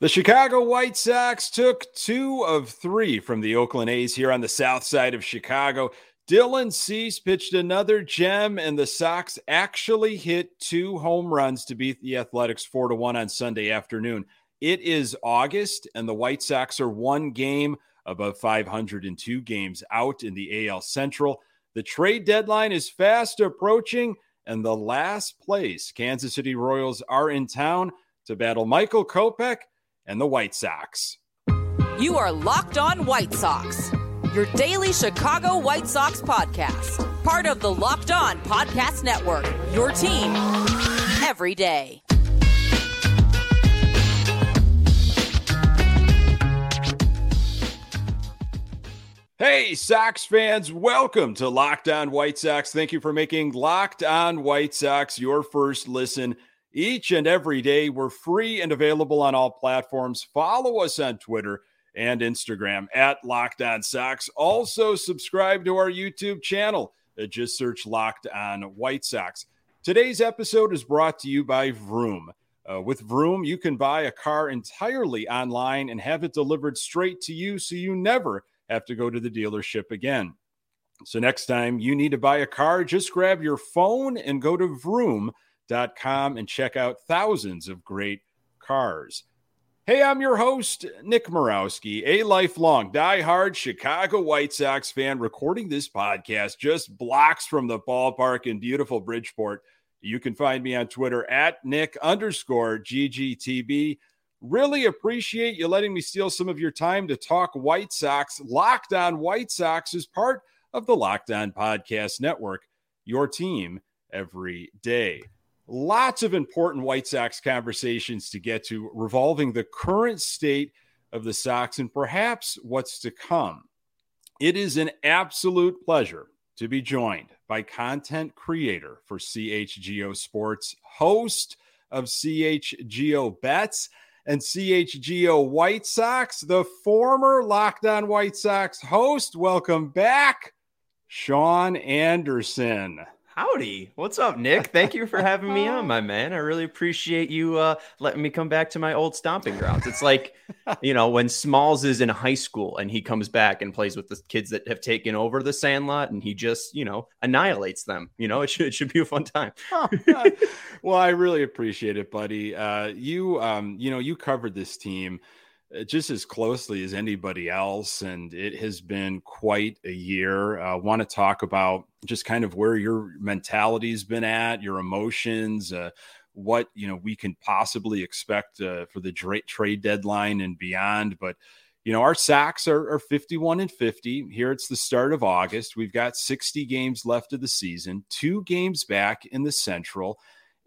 The Chicago White Sox took two of three from the Oakland A's here on the south side of Chicago. Dylan Cease pitched another gem, and the Sox actually hit two home runs to beat the Athletics 4 to 1 on Sunday afternoon. It is August, and the White Sox are one game above 502 games out in the AL Central. The trade deadline is fast approaching, and the last place Kansas City Royals are in town to battle Michael Kopech and the White Sox. You are Locked On White Sox, your daily Chicago White Sox podcast, part of the Locked On Podcast Network, your team every day. Hey, Sox fans, welcome to Locked On White Sox. Thank you for making Locked On White Sox your first listen each and every day. We're free and available on all platforms. Follow us on Twitter and Instagram at Locked On Sox. Also, subscribe to our YouTube channel. Uh, just search Locked On White Sox. Today's episode is brought to you by Vroom. Uh, with Vroom, you can buy a car entirely online and have it delivered straight to you so you never have to go to the dealership again. So, next time you need to buy a car, just grab your phone and go to Vroom com and check out thousands of great cars. Hey, I'm your host, Nick Morawski, a lifelong die-hard Chicago White Sox fan, recording this podcast just blocks from the ballpark in beautiful Bridgeport. You can find me on Twitter at Nick underscore GGTB. Really appreciate you letting me steal some of your time to talk White Sox. Locked on White Sox is part of the Locked On Podcast Network, your team every day. Lots of important White Sox conversations to get to revolving the current state of the Sox and perhaps what's to come. It is an absolute pleasure to be joined by content creator for CHGO Sports, host of CHGO Bets and CHGO White Sox, the former Locked On White Sox host. Welcome back, Sean Anderson. Howdy. What's up, Nick? Thank you for having me on, my man. I really appreciate you uh, letting me come back to my old stomping grounds. It's like, you know, when Smalls is in high school and he comes back and plays with the kids that have taken over the sandlot and he just, you know, annihilates them. You know, it should, it should be a fun time. well, I really appreciate it, buddy. Uh, you, um, you know, you covered this team just as closely as anybody else. And it has been quite a year. I uh, want to talk about just kind of where your mentality's been at, your emotions, uh, what you know we can possibly expect uh, for the dra- trade deadline and beyond. But you know, our sacks are, are 51 and 50. Here it's the start of August. We've got 60 games left of the season, two games back in the Central,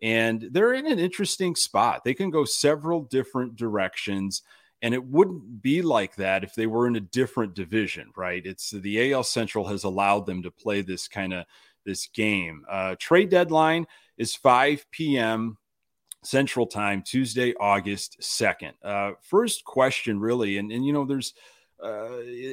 and they're in an interesting spot. They can go several different directions. And it wouldn't be like that if they were in a different division, right? It's the AL Central has allowed them to play this kind of this game. Uh, trade deadline is 5 p.m. Central Time, Tuesday, August 2nd. Uh, first question, really, and, and you know, there's uh,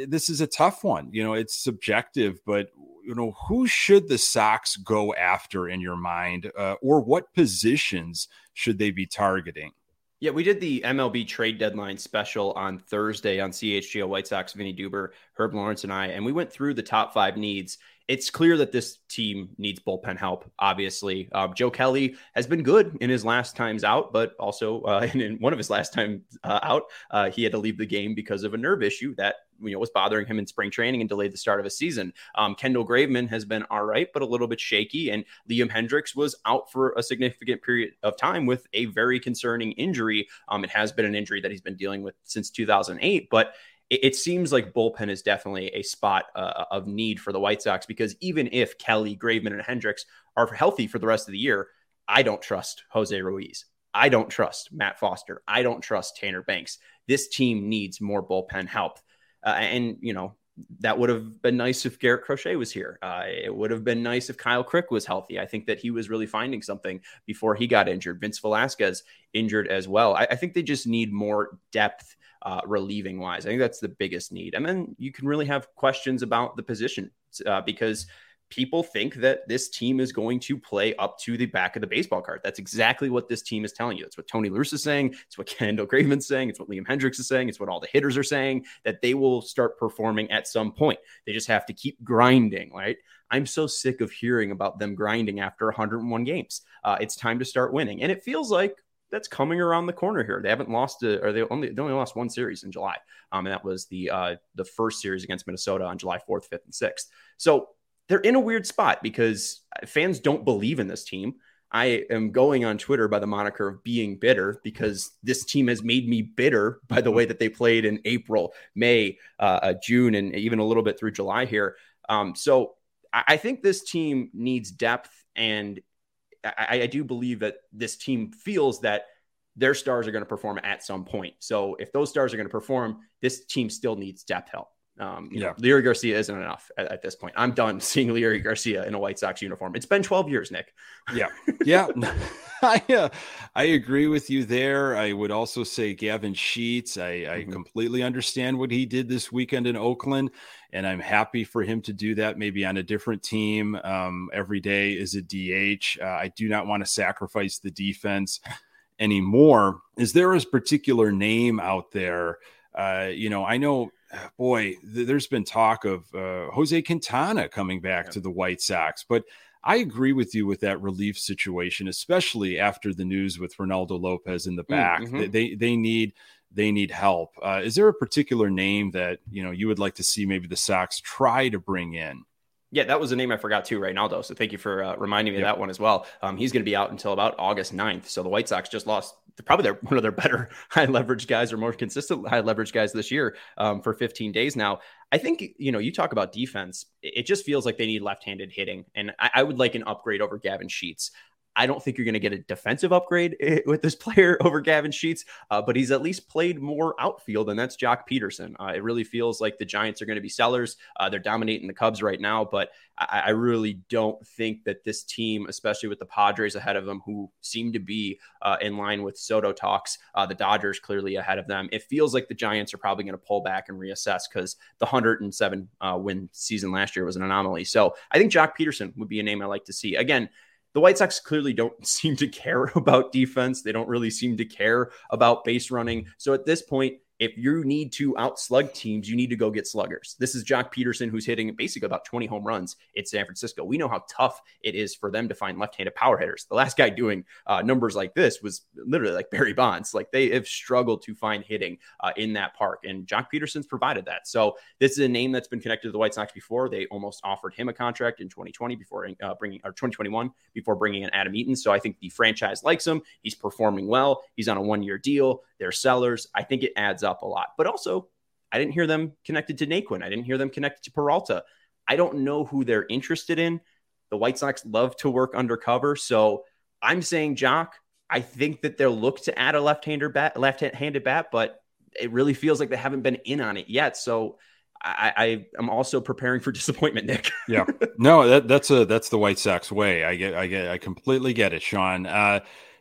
this is a tough one. You know, it's subjective, but you know, who should the Sox go after in your mind, uh, or what positions should they be targeting? Yeah, we did the MLB trade deadline special on Thursday on CHGO White Sox, Vinny Duber, Herb Lawrence, and I, and we went through the top five needs. It's clear that this team needs bullpen help. Obviously, uh, Joe Kelly has been good in his last times out, but also uh, in, in, one of his last times uh, out, uh, he had to leave the game because of a nerve issue that you know was bothering him in spring training and delayed the start of a season. Um, Kendall Graveman has been all right, but a little bit shaky, and Liam Hendriks was out for a significant period of time with a very concerning injury. Um, it has been an injury that he's been dealing with since 2008, but it, seems like bullpen is definitely a spot uh, of need for the White Sox because even if Kelly, Graveman, and Hendriks are healthy for the rest of the year, I don't trust Jose Ruiz. I don't trust Matt Foster. I don't trust Tanner Banks. This team needs more bullpen help. Uh, and, you know, that would have been nice if Garrett Crochet was here. Uh, it would have been nice if Kyle Crick was healthy. I think that he was really finding something before he got injured. Vince Velasquez injured as well. I, I think they just need more depth uh, relieving wise. I think that's the biggest need. And then you can really have questions about the position uh, because people think that this team is going to play up to the back of the baseball card. That's exactly what this team is telling you. It's what Tony Lewis is saying. It's what Kendall Graveman's saying. It's what Liam Hendriks is saying. It's what all the hitters are saying that they will start performing at some point. They just have to keep grinding, right? I'm so sick of hearing about them grinding after 101 games. Uh, it's time to start winning. And it feels like that's coming around the corner here. They haven't lost a, or they only they only lost one series in July, um, and that was the uh, the first series against Minnesota on July 4th, 5th, and 6th. So they're in a weird spot because fans don't believe in this team. I am going on Twitter by the moniker of being bitter because this team has made me bitter by the way that they played in April, May, uh, uh June, and even a little bit through July here. Um, so I think this team needs depth, and I, I do believe that this team feels that their stars are going to perform at some point. So if those stars are going to perform, this team still needs depth help. Um, yeah. Leury Garcia isn't enough at, at, this point. I'm done seeing Leury Garcia in a White Sox uniform. It's been 12 years, Nick. Yeah. Yeah. I, uh, I agree with you there. I would also say Gavin Sheets. I, I mm-hmm. completely understand what he did this weekend in Oakland, and I'm happy for him to do that maybe on a different team um, every day as a DH. Uh, I do not want to sacrifice the defense anymore. Is there a particular name out there? Uh, you know, I know boy, th- there's been talk of uh, Jose Quintana coming back yeah. to the White Sox, but I agree with you with that relief situation, especially after the news with Reynaldo Lopez in the mm, back. Mm-hmm. They, they, need they need help. Uh, is there a particular name that you know you would like to see maybe the Sox try to bring in? Yeah, that was a name I forgot too, Reynaldo. So thank you for uh, reminding me yep. of that one as well. Um, he's going to be out until about August 9th. So the White Sox just lost probably their, one of their better high leverage guys or more consistent high leverage guys this year um, for 15 days now. I think, you know, you talk about defense, it just feels like they need left handed hitting. And I, I would like an upgrade over Gavin Sheets. I don't think you're going to get a defensive upgrade eh, with this player over Gavin Sheets, uh, but he's at least played more outfield, and that's Joc Pederson. Uh, it really feels like the Giants are going to be sellers. Uh, they're dominating the Cubs right now, but I, I, really don't think that this team, especially with the Padres ahead of them, who seem to be uh, in line with Soto talks, uh, the Dodgers clearly ahead of them. It feels like the Giants are probably going to pull back and reassess because the 107 uh, win season last year was an anomaly. So I think Joc Pederson would be a name I like to see. Again, the White Sox clearly don't seem to care about defense. They don't really seem to care about base running. So at this point, if you need to outslug teams, you need to go get sluggers. This is Joc Pederson, who's hitting basically about 20 home runs at San Francisco. We know how tough it is for them to find left handed power hitters. The last guy doing uh, numbers like this was literally like Barry Bonds. Like they have struggled to find hitting uh, in that park, and Joc Pederson's provided that. So this is a name that's been connected to the White Sox before. They almost offered him a contract in 2020 before uh, bringing, or 2021 before bringing in Adam Eaton. So I think the franchise likes him. He's performing well. He's on a one year deal. They're sellers. I think it adds a lot. But also, I didn't hear them connected to Naquin. I didn't hear them connected to Peralta. I don't know who they're interested in. The White Sox love to work undercover. So I'm saying Joc. I think that they'll look to add a left-hander bat, left-handed bat, but it really feels like they haven't been in on it yet. So I, I am also preparing for disappointment, Nick. yeah, no, that, that's a that's the White Sox way. I get, I get, I completely get it, Sean. Uh,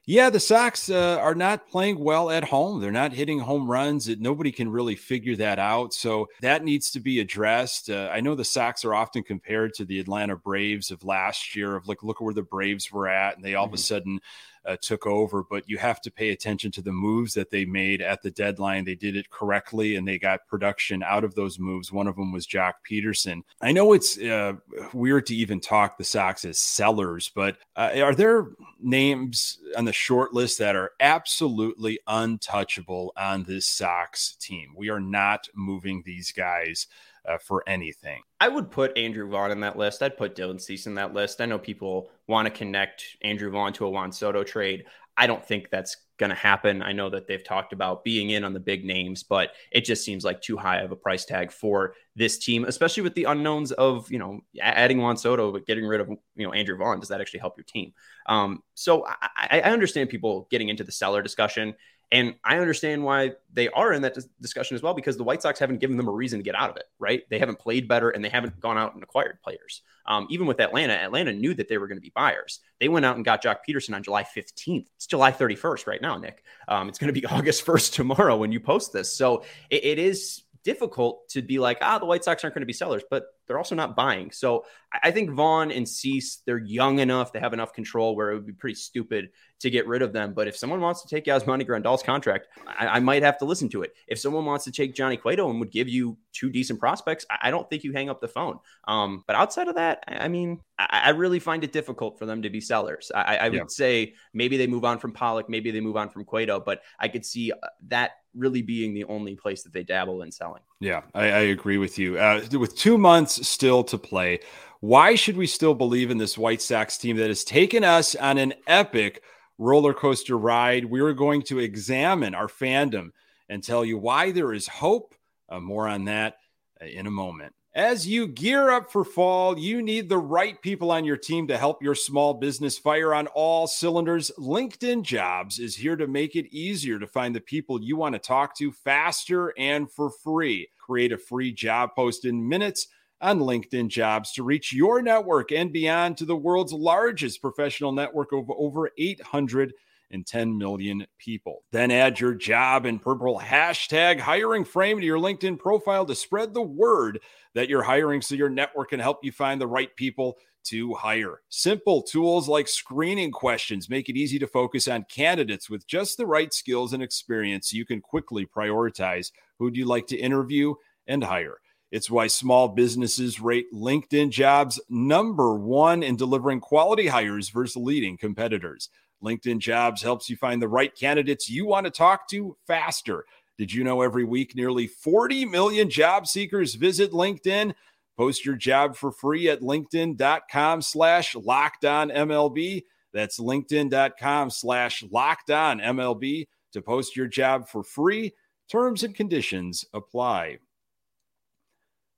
yeah, the Sox uh, are not playing well at home. They're not hitting home runs. It, nobody can really figure that out. So that needs to be addressed. Uh, I know the Sox are often compared to the Atlanta Braves of last year. Of like, look where the Braves were at, and they all mm-hmm. of a mm-hmm. sudden uh, took over, but you have to pay attention to the moves that they made at the deadline. They did it correctly and they got production out of those moves. One of them was Joc Pederson. I know it's uh, weird to even talk the Sox as sellers, but uh, are there names on the short list that are absolutely untouchable on this Sox team? We are not moving these guys uh, for anything. I would put Andrew Vaughn in that list. I'd put Dylan Cease in that list. I know people want to connect Andrew Vaughn to a Juan Soto trade. I don't think that's going to happen. I know that they've talked about being in on the big names, but it just seems like too high of a price tag for this team, especially with the unknowns of, you know, adding Juan Soto, but getting rid of, you know, Andrew Vaughn. Does that actually help your team? Um, so I, I understand people getting into the seller discussion. And I understand why they are in that dis- discussion as well, because the White Sox haven't given them a reason to get out of it, right? They haven't played better and they haven't gone out and acquired players. Um, even with Atlanta, Atlanta knew that they were going to be buyers. They went out and got Joc Pederson on July 15th. It's July 31st right now, Nick. Um, it's going to be August 1st tomorrow when you post this. So it, it is difficult to be like, ah, the White Sox aren't going to be sellers, but they're also not buying. So I think Vaughn and Cease, they're young enough, they have enough control where it would be pretty stupid to get rid of them. But if someone wants to take Yasmani Grandal's contract, I, I, might have to listen to it. If someone wants to take Johnny Cueto and would give you two decent prospects, I, I don't think you hang up the phone. Um, but outside of that, I, I mean, I, really find it difficult for them to be sellers. I, would yeah. say maybe they move on from Pollock, maybe they move on from Cueto, but I could see uh, that really being the only place that they dabble in selling. Yeah, I, I agree with you. Uh, with two months still to play, why should we still believe in this White Sox team that has taken us on an epic roller coaster ride? We're going to examine our fandom and tell you why there is hope. Uh, more on that uh, in a moment. As you gear up for fall, you need the right people on your team to help your small business fire on all cylinders. LinkedIn Jobs is here to make it easier to find the people you want to talk to faster and for free. Create a free job post in minutes on LinkedIn Jobs to reach your network and beyond to the world's largest professional network of over 800 and 10 million people. Then add your job and purple hashtag hiring frame to your LinkedIn profile to spread the word that you're hiring so your network can help you find the right people to hire. Simple tools like screening questions make it easy to focus on candidates with just the right skills and experience so you can quickly prioritize who do you like to interview and hire. It's why small businesses rate LinkedIn jobs number one in delivering quality hires versus leading competitors. LinkedIn Jobs helps you find the right candidates you want to talk to faster. Did you know every week nearly 40 million job seekers visit LinkedIn? Post your job for free at linkedin.com slash MLB. That's linkedin.com slash MLB to post your job for free. Terms and conditions apply.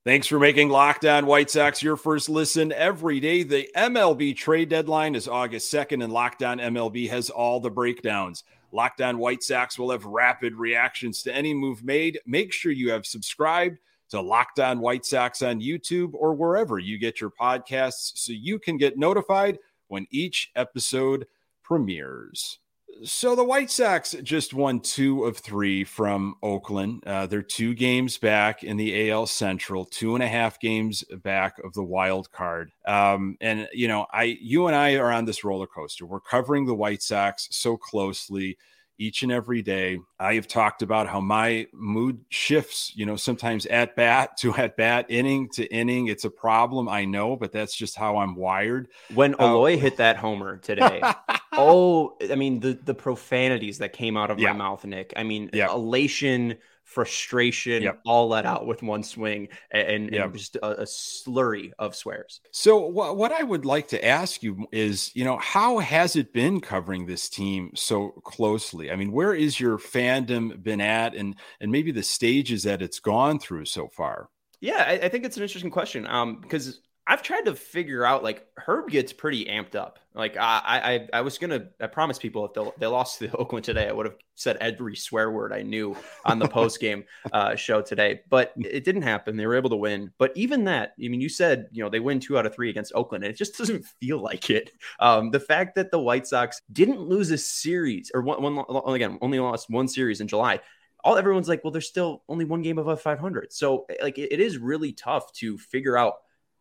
Thanks for making Locked On White Sox your first listen every day. The MLB trade deadline is August 2nd, and Locked On MLB has all the breakdowns. Locked On White Sox will have rapid reactions to any move made. Make sure you have subscribed to Locked On White Sox on YouTube or wherever you get your podcasts so you can get notified when each episode premieres. So the White Sox just won two of three from Oakland. Uh, they're two games back in the AL Central, two and a half games back of the wild card. Um, and you know, I, you and I are on this roller coaster. We're covering the White Sox so closely each and every day. I have talked about how my mood shifts, you know, sometimes at bat to at bat, inning to inning. It's a problem, I know, but that's just how I'm wired. When uh, Eloy hit that homer today, oh, I mean, the the profanities that came out of yeah. my mouth, Nick. I mean, yeah. elation, frustration yep. all let out with one swing and, and just a, a, slurry of swears. So wh- what I would like to ask you is, you know, how has it been covering this team so closely? I mean, where is your fandom been at and and maybe the stages that it's gone through so far? Yeah, I, I think it's an interesting question. Um, because I've tried to figure out like Herb gets pretty amped up. Like I, I, I was gonna, I promised people if they, they lost to Oakland today, I would have said every swear word I knew on the post game uh, show today, but it didn't happen. They were able to win. But even that, I mean, you said you know they win two out of three against Oakland, and it just doesn't feel like it. Um, the fact that the White Sox didn't lose a series or one, one again only lost one series in July all everyone's like, well, there's still only one game above 500. So like it, it is really tough to figure out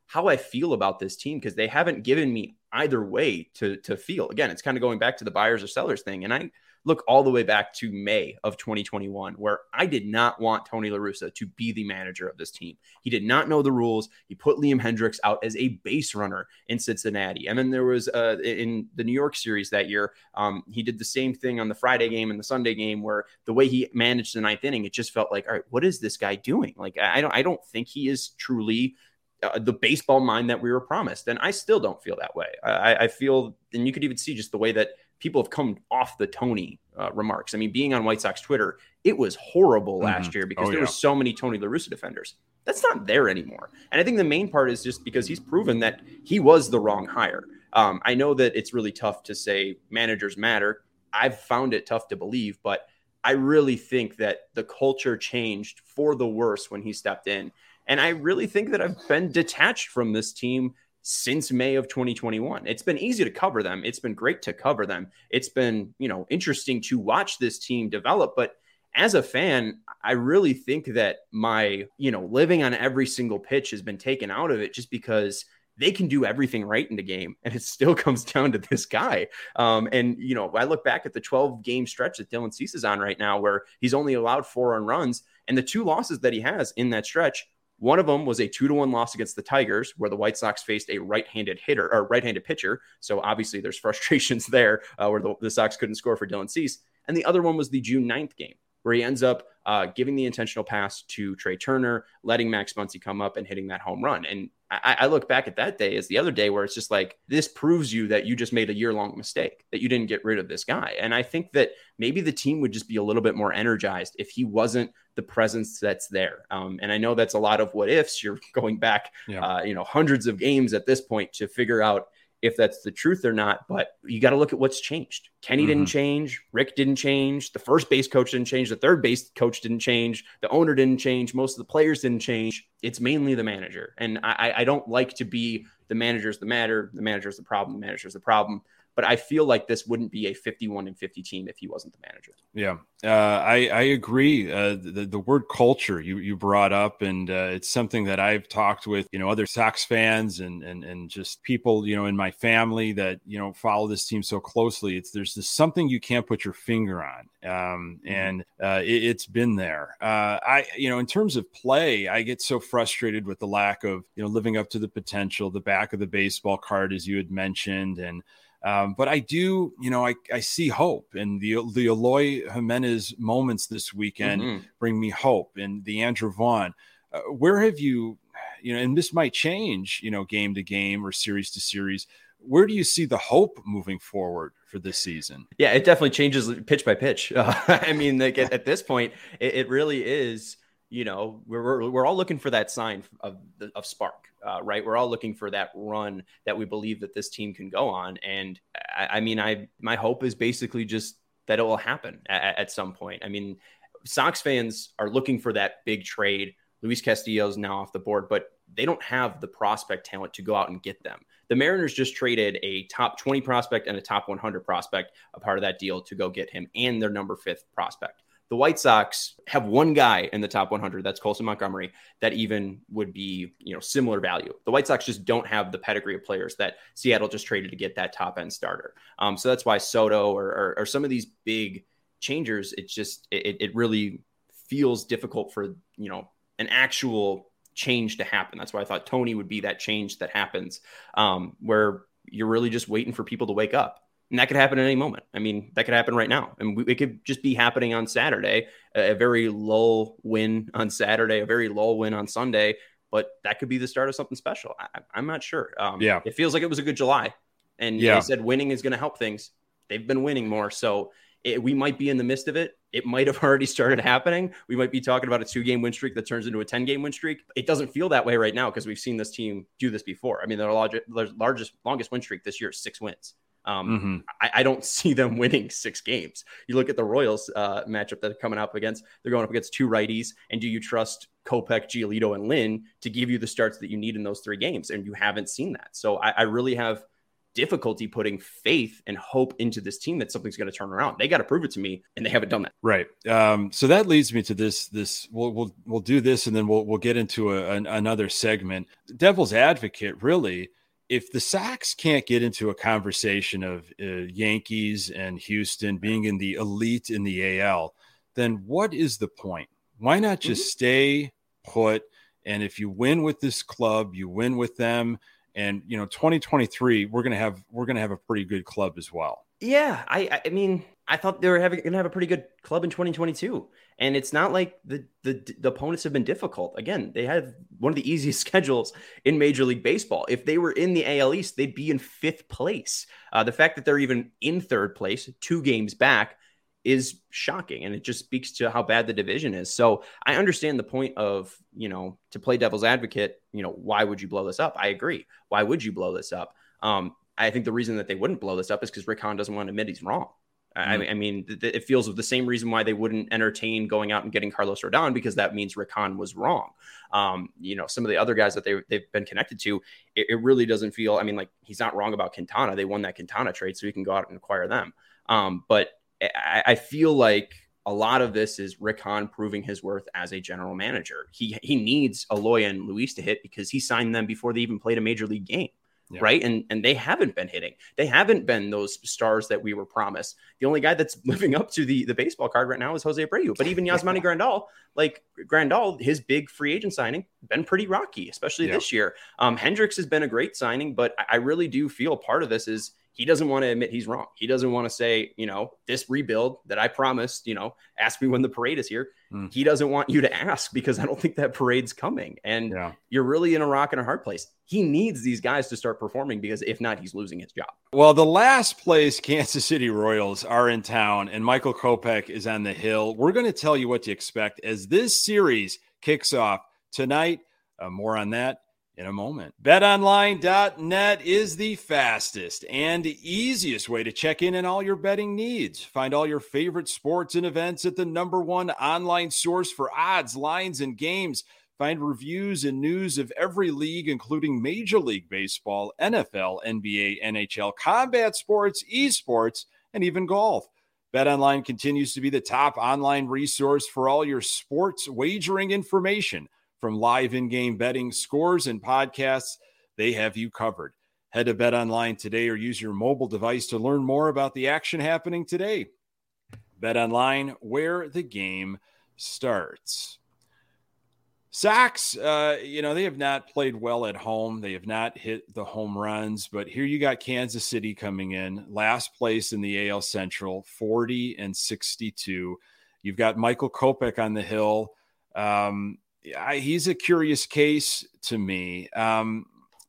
how I feel about this team because they haven't given me either way to to feel. Again, it's kind of going back to the buyers or sellers thing, and I look all the way back to May of 2021, where I did not want Tony La Russa to be the manager of this team. He did not know the rules. He put Liam Hendriks out as a base runner in Cincinnati. And then there was uh, in the New York series that year, um, he did the same thing on the Friday game and the Sunday game, where the way he managed the ninth inning, it just felt like, all right, what is this guy doing? Like, I don't, I don't think he is truly uh, the baseball mind that we were promised. And I still don't feel that way. I, I, feel, and you could even see just the way that people have come off the Tony uh, remarks. I mean, being on White Sox Twitter, it was horrible mm-hmm. last year because oh, there yeah. was so many Tony La Russa defenders. That's not there anymore. And I think the main part is just because he's proven that he was the wrong hire. Um, I know that it's really tough to say managers matter. I've found it tough to believe, but I really think that the culture changed for the worse when he stepped in. And I really think that I've been detached from this team since May of 2021. It's been easy to cover them. It's been great to cover them. It's been, you know, interesting to watch this team develop, but as a fan, I really think that my, you know, living on every single pitch has been taken out of it just because they can do everything right in the game and it still comes down to this guy um, and you know i look back at the 12 game stretch that dylan cease is on right now where he's only allowed four on runs and the two losses that he has in that stretch one of them was a two to one loss against the Tigers, where the White Sox faced a right-handed hitter or right-handed pitcher. So obviously, there's frustrations there uh, where the, the, Sox couldn't score for Dylan Cease. And the other one was the June 9th game, where he ends up uh, giving the intentional pass to Trea Turner, letting Max Muncy come up and hitting that home run. And I, I, look back at that day as the other day where it's just like this proves you that you just made a year long mistake that you didn't get rid of this guy and i think that maybe the team would just be a little bit more energized if he wasn't the presence that's there um, and i know that's a lot of what ifs you're going back yeah. uh, you know hundreds of games at this point to figure out if that's the truth or not. But you got to look at what's changed. Kenny mm-hmm. didn't change. Rick didn't change. The first base coach didn't change. The third base coach didn't change. The owner didn't change. Most of the players didn't change. It's mainly the manager. And I, I don't like to be the manager's the matter. The manager's the problem. The manager's the problem but I feel like this wouldn't be a 51 and 50 team if he wasn't the manager. Yeah, uh, I, I agree. Uh, the, the word culture you, you brought up, and uh, it's something that I've talked with, you know, other Sox fans and, and, and just people, you know, in my family that, you know, follow this team so closely. It's there's this something you can't put your finger on. Um, mm-hmm. and uh, it, has been there. Uh, I, you know, in terms of play, I get so frustrated with the lack of, you know, living up to the potential, the back of the baseball card, as you had mentioned. And, um, but I do, you know, I, I see hope, and the the Eloy Jimenez moments this weekend mm-hmm. bring me hope, and the Andrew Vaughn. Uh, where have you, you know, and this might change, you know, game to game or series to series. Where do you see the hope moving forward for this season? Yeah, it definitely changes pitch by pitch. Uh, I mean, like at, at this point, it, it really is you know, we're, we're, we're all looking for that sign of, of spark, uh, right? We're all looking for that run that we believe that this team can go on. And I, I mean, I, my hope is basically just that it will happen at, at, some point. I mean, Sox fans are looking for that big trade. Luis Castillo is now off the board, but they don't have the prospect talent to go out and get them. The Mariners just traded a top 20 prospect and a top 100 prospect, a part of that deal to go get him and their number fifth prospect. The White Sox have one guy in the top 100. That's Colson Montgomery. That even would be you know similar value. The White Sox just don't have the pedigree of players that Seattle just traded to get that top end starter. Um, so that's why Soto or, or, or, some of these big changers, it's just it, it really feels difficult for you know an actual change to happen. That's why I thought Tony would be that change that happens, um, where you're really just waiting for people to wake up. And that could happen at any moment. I mean, that could happen right now. And we, it could just be happening on Saturday, a, very low win on Saturday, a very low win on Sunday. But that could be the start of something special. I, am not sure. Um, yeah. It feels like it was a good July. And yeah. they said winning is going to help things. They've been winning more. So it, we might be in the midst of it. It might have already started happening. We might be talking about a two game win streak that turns into a 10 game win streak. It doesn't feel that way right now because we've seen this team do this before. I mean, their largest, largest, longest win streak this year is six wins. Um, mm-hmm. I, I, don't see them winning six games. You look at the Royals uh, matchup that they're coming up against. They're going up against two righties. And do you trust Kopech, Giolito, and Lynn to give you the starts that you need in those three games? And you haven't seen that. So I, I really have difficulty putting faith and hope into this team that something's going to turn around. They got to prove it to me, and they haven't done that. Right. Um, so that leads me to this. This we'll we'll we'll do this, and then we'll we'll get into a, an, another segment. Devil's advocate, really if the Sox can't get into a conversation of uh, Yankees and Houston being in the elite in the AL, then what is the point? Why not just mm-hmm. stay put? And if you win with this club, you win with them. And you know, 2023, we're gonna have we're gonna have a pretty good club as well. Yeah, I I mean, I thought they were having gonna have a pretty good club in 2022. And it's not like the, the, the opponents have been difficult. Again, they have one of the easiest schedules in Major League Baseball. If they were in the AL East, they'd be in fifth place. Uh, the fact that they're even in third place, two games back, is shocking, and it just speaks to how bad the division is. So I understand the point of you know to play devil's advocate. You know why would you blow this up? I agree. Why would you blow this up? Um, I think the reason that they wouldn't blow this up is because Rick Hahn doesn't want to admit he's wrong. I, I, mean, th- it feels the same reason why they wouldn't entertain going out and getting Carlos Rodon because that means Rick Hahn was wrong. Um, you know, some of the other guys that they, they've been connected to, it, it, really doesn't feel, I mean, like he's not wrong about Quintana. They won that Quintana trade, so he can go out and acquire them. Um, but I, I feel like a lot of this is Rick Hahn proving his worth as a general manager. He he needs Eloy and Luis to hit because he signed them before they even played a major league game. Yeah. Right. And and they haven't been hitting. They haven't been those stars that we were promised. The only guy that's living up to the, the baseball card right now is Jose Abreu. But even Yasmani Grandal, like Grandal, his big free agent signing, been pretty rocky, especially yeah. this year. Um, Hendriks has been a great signing, but I really do feel part of this is he doesn't want to admit he's wrong. He doesn't want to say, you know, this rebuild that I promised, you know, ask me when the parade is here. Mm. He doesn't want you to ask because I don't think that parade's coming. And yeah. you're really in a rock and a hard place. He needs these guys to start performing because if not, he's losing his job. Well, the last place Kansas City Royals are in town and Michael Kopech is on the hill. We're going to tell you what to expect as this series kicks off tonight. Uh, more on that in a moment. BetOnline.net is the fastest and easiest way to check in on all your betting needs. Find all your favorite sports and events at the number one online source for odds, lines, and games. Find reviews and news of every league, including Major League Baseball, NFL, NBA, NHL, combat sports, esports, and even golf. BetOnline continues to be the top online resource for all your sports wagering information from live in game betting, scores, and podcasts, they have you covered. Head to Bet Online today or use your mobile device to learn more about the action happening today. Bet Online, where the game starts. Sox, uh, you know, they have not played well at home. They have not hit the home runs, but here you got Kansas City coming in, last place in the AL Central, 40 and 62. You've got Michael Kopech on the hill. Um, I, he's a curious case to me. Um,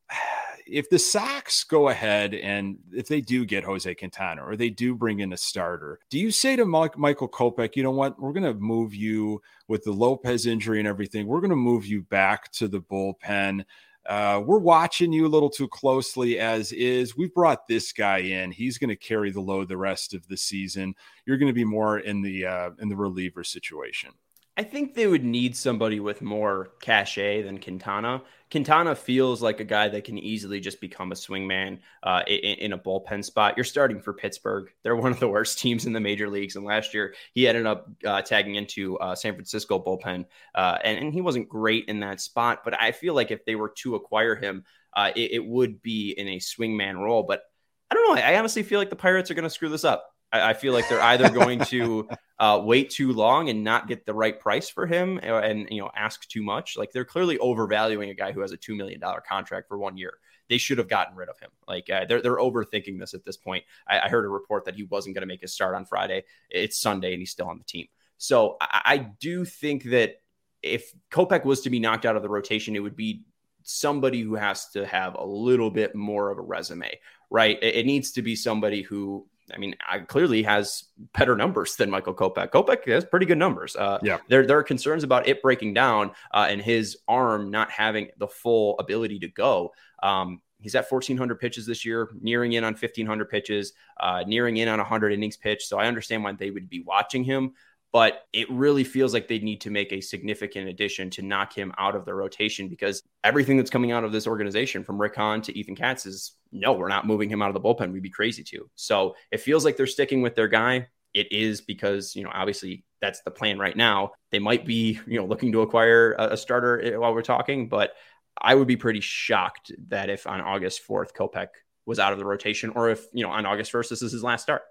if the Sox go ahead and if they do get Jose Quintana or they do bring in a starter, do you say to Mike, Michael Kopech, you know what, we're going to move you with the Lopez injury and everything, we're going to move you back to the bullpen. Uh, we're watching you a little too closely as is. We've brought this guy in. He's going to carry the load the rest of the season. You're going to be more in the uh, in the reliever situation. I think they would need somebody with more cachet than Quintana. Quintana feels like a guy that can easily just become a swingman uh, in, in, a bullpen spot. You're starting for Pittsburgh. They're one of the worst teams in the major leagues. And last year, he ended up uh, tagging into uh, San Francisco bullpen, uh, and, and, he wasn't great in that spot. But I feel like if they were to acquire him, uh, it, it, would be in a swingman role. But I don't know. I, I honestly feel like the Pirates are going to screw this up. I, I feel like they're either going to uh, wait too long and not get the right price for him, and, uh, and you know ask too much. Like they're clearly overvaluing a guy who has a two million dollar contract for one year. They should have gotten rid of him. Like uh, they're they're overthinking this at this point. I, I heard a report that he wasn't going to make his start on Friday. It's Sunday and he's still on the team. So I, I do think that if Kopech was to be knocked out of the rotation, it would be somebody who has to have a little bit more of a resume, right? It, it needs to be somebody who I mean, I clearly has better numbers than Michael Kopech. Kopech has pretty good numbers. Uh, yeah. There, there are concerns about it breaking down uh, and his arm not having the full ability to go. Um, he's at 1,400 pitches this year, nearing in on 1,500 pitches, uh, nearing in on 100 innings pitched. So I understand why they would be watching him but it really feels like they need to make a significant addition to knock him out of the rotation because everything that's coming out of this organization from Rick Hahn to Ethan Katz is no, we're not moving him out of the bullpen. We'd be crazy to. So it feels like they're sticking with their guy. It is because, you know, obviously that's the plan right now. They might be, you know, looking to acquire a, a starter eh, while we're talking, but I would be pretty shocked that if on August 4th, Kopech was out of the rotation or if, you know, on August 1st, this is his last start.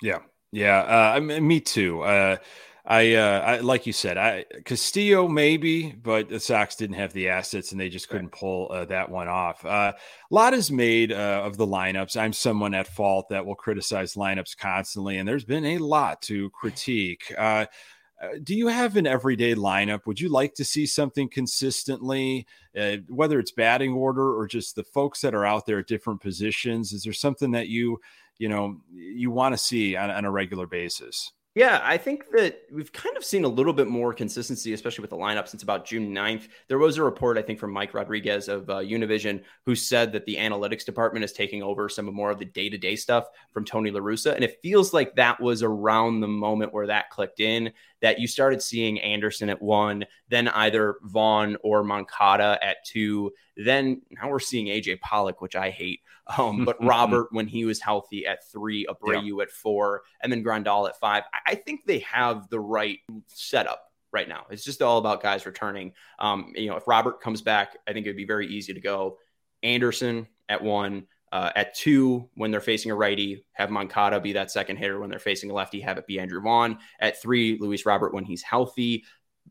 Yeah. Yeah, uh, I mean, me too. Uh, I, uh, I, like you said, I Castillo maybe, but the Sox didn't have the assets and they just couldn't pull uh, that one off. Uh, a lot is made uh, of the lineups. I'm someone at fault that will criticize lineups constantly, and there's been a lot to critique. Uh, uh, do you have an everyday lineup? Would you like to see something consistently, uh, whether it's batting order or just the folks that are out there at different positions? Is there something that you you know you want to see on, on a regular basis? Yeah, I think that we've kind of seen a little bit more consistency, especially with the lineup since about June 9th. There was a report, I think, from Mike Rodriguez of uh, Univision, who said that the analytics department is taking over some of more of the day to day stuff from Tony LaRussa. And it feels like that was around the moment where that clicked in that you started seeing Anderson at one, then either Vaughn or Moncada at two. Then now we're seeing AJ Pollock, which I hate. Um, but Robert, when he was healthy, at three, Abreu yeah. at four, and then Grandal at five. I think they have the right setup right now. It's just all about guys returning. Um, you know, if Robert comes back, I think it would be very easy to go Anderson at one. Uh, at two, when they're facing a righty, have Moncada be that second hitter. When they're facing a lefty, have it be Andrew Vaughn. At three, Luis Robert when he's healthy.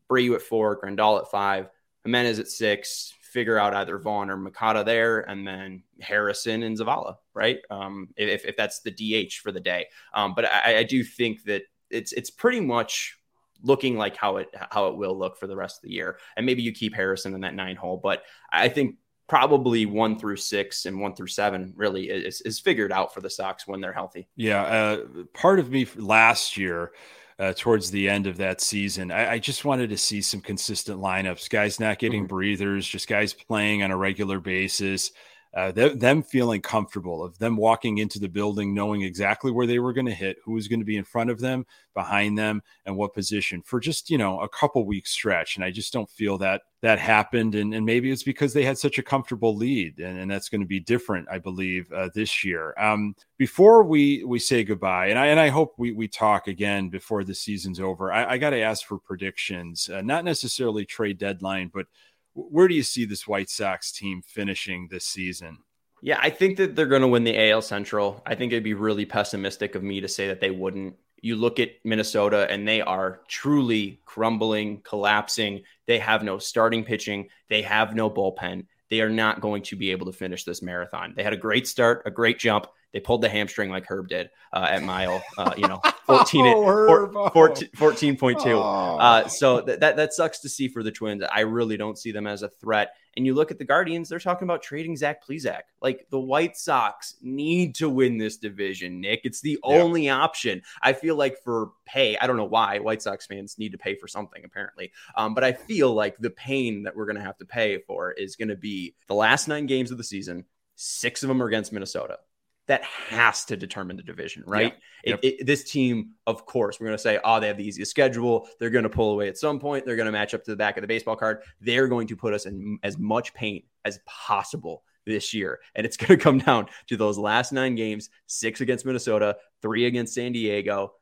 Breu at four, Grandal at five, Jimenez at six. Figure out either Vaughn or Moncada there, and then Harrison and Zavala, right? Um, if, if that's the DH for the day. Um, but I, I do think that it's it's pretty much looking like how it how it will look for the rest of the year. And maybe you keep Harrison in that nine hole, but I think probably one through six and one through seven really is, is figured out for the Sox when they're healthy. Yeah, uh, part of me last year. Uh, towards the end of that season, I, I, just wanted to see some consistent lineups, guys not getting mm-hmm. breathers, just guys playing on a regular basis uh, them, them feeling comfortable of them walking into the building knowing exactly where they were going to hit who was going to be in front of them behind them and what position for just you know a couple weeks stretch. And i just don't feel that that happened. And, and maybe it's because they had such a comfortable lead and, and that's going to be different i believe uh, this year. Um, before we we say goodbye and i and i hope we we talk again before the season's over i, I got to ask for predictions uh, not necessarily trade deadline but where do you see this White Sox team finishing this season? Yeah, I think that they're going to win the AL Central. I think it'd be really pessimistic of me to say that they wouldn't. You look at Minnesota and they are truly crumbling, collapsing. They have no starting pitching, they have no bullpen. They are not going to be able to finish this marathon. They had a great start, a great jump. They pulled the hamstring like Herb did uh, at mile, uh, you know, 14, oh, 14, 14.2. Oh. Uh, so th- that, that sucks to see for the Twins. I really don't see them as a threat. And you look at the Guardians, they're talking about trading Zach Plesac. Like the White Sox need to win this division, Nick. It's the yeah. only option. I feel like for pay, I don't know why White Sox fans need to pay for something, apparently. Um, but I feel like the pain that we're going to have to pay for is going to be the last nine games of the season. Six of them are against Minnesota that has to determine the division, right? Yep. It, it, this team, of course, we're going to say, oh, they have the easiest schedule. They're going to pull away at some point. They're going to match up to the back of the baseball card. They're going to put us in as much pain as possible this year. And it's going to come down to those last nine games six against Minnesota, three against San Diego.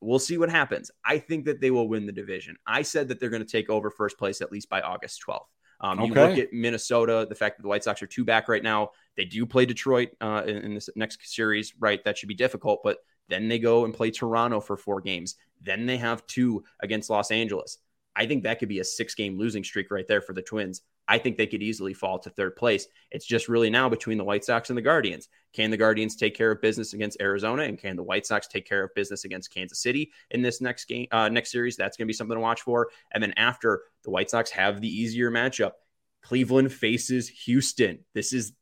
We'll see what happens. I think that they will win the division. I said that they're going to take over first place at least by August 12th. Um, okay. You look at Minnesota, the fact that the White Sox are two back right now. They do play Detroit uh, in, in this next series, right? That should be difficult, but then they go and play Toronto for four games. Then they have two against Los Angeles. I think that could be a six game losing streak right there for the Twins. I think they could easily fall to third place. It's just really now between the White Sox and the Guardians. Can the Guardians take care of business against Arizona, and can the White Sox take care of business against Kansas City in this next game, uh, next series? That's going to be something to watch for. And then after the White Sox have the easier matchup, Cleveland faces Houston. This is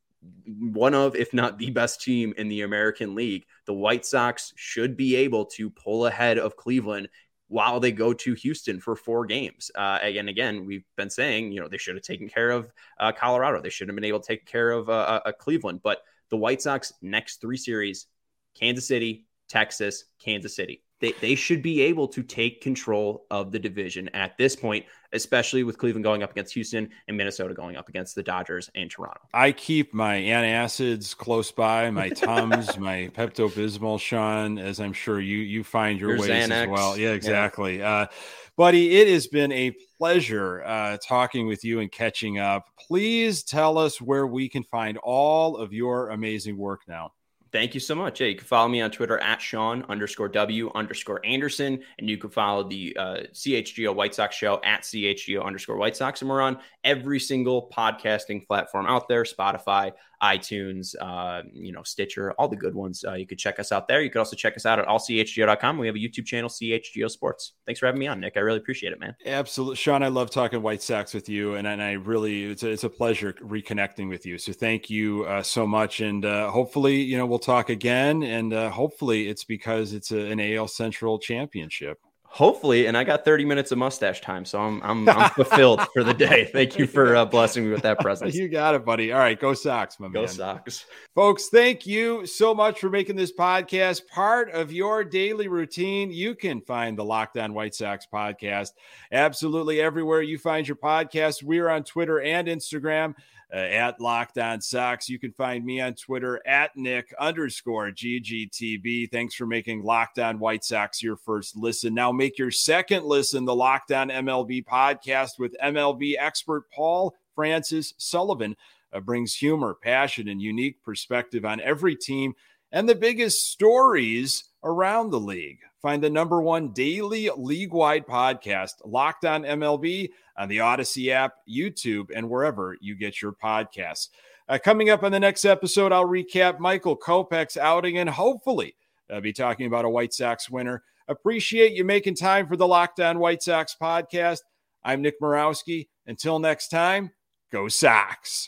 one of, if not the best team in the American League. The White Sox should be able to pull ahead of Cleveland while they go to Houston for four games. Uh, again, we've been saying, you know, they should have taken care of uh, Colorado. They should have been able to take care of uh, uh, uh, Cleveland. But the White Sox next three series Kansas City, Texas, Kansas City. They, they should be able to take control of the division at this point, especially with Cleveland going up against Houston and Minnesota going up against the Dodgers and Toronto. I keep my antacids close by, my Tums, my Pepto Bismol, Sean, as I'm sure you you find your, your ways Xanax. as well. Yeah, exactly. Yeah. Uh, buddy, it has been a pleasure uh, talking with you and catching up. Please tell us where we can find all of your amazing work now. Thank you so much. Yeah, you can follow me on Twitter at Sean underscore W underscore Anderson, and you can follow the uh, CHGO White Sox show at CHGO underscore White Sox. And we're on every single podcasting platform out there Spotify, iTunes, uh, you know, Stitcher, all the good ones. Uh, you could check us out there. You could also check us out at allchgo.com. We have a YouTube channel, CHGO Sports. Thanks for having me on, Nick. I really appreciate it, man. Absolutely. Sean, I love talking White Sox with you, and, and I really, it's a, it's a pleasure reconnecting with you. So thank you uh, so much. And uh, hopefully, you know, we'll talk again. And uh, hopefully it's because it's a, an AL Central championship Hopefully, and I got 30 minutes of mustache time, so I'm I'm, I'm fulfilled for the day. Thank you for uh, blessing me with that present. you got it, buddy. All right, go Sox, my go man. Sox, folks. Thank you so much for making this podcast part of your daily routine. You can find the Locked On White Sox podcast absolutely everywhere you find your podcast. We're on Twitter and Instagram uh, at Locked On Sox. You can find me on Twitter at Nick underscore GGTB. Thanks for making Locked On White Sox your first listen. Now make your second listen the Locked On MLB podcast with MLB expert Paul Francis Sullivan. Uh, brings humor, passion, and unique perspective on every team and the biggest stories around the league. Find the number one daily league wide podcast, Locked On MLB, on the Odyssey app, YouTube, and wherever you get your podcasts. Uh, coming up on the next episode, I'll recap Michael Kopech's outing and hopefully I'll be talking about a White Sox winner. Appreciate you making time for the Locked On White Sox podcast. I'm Nick Morawski. Until next time, go Sox.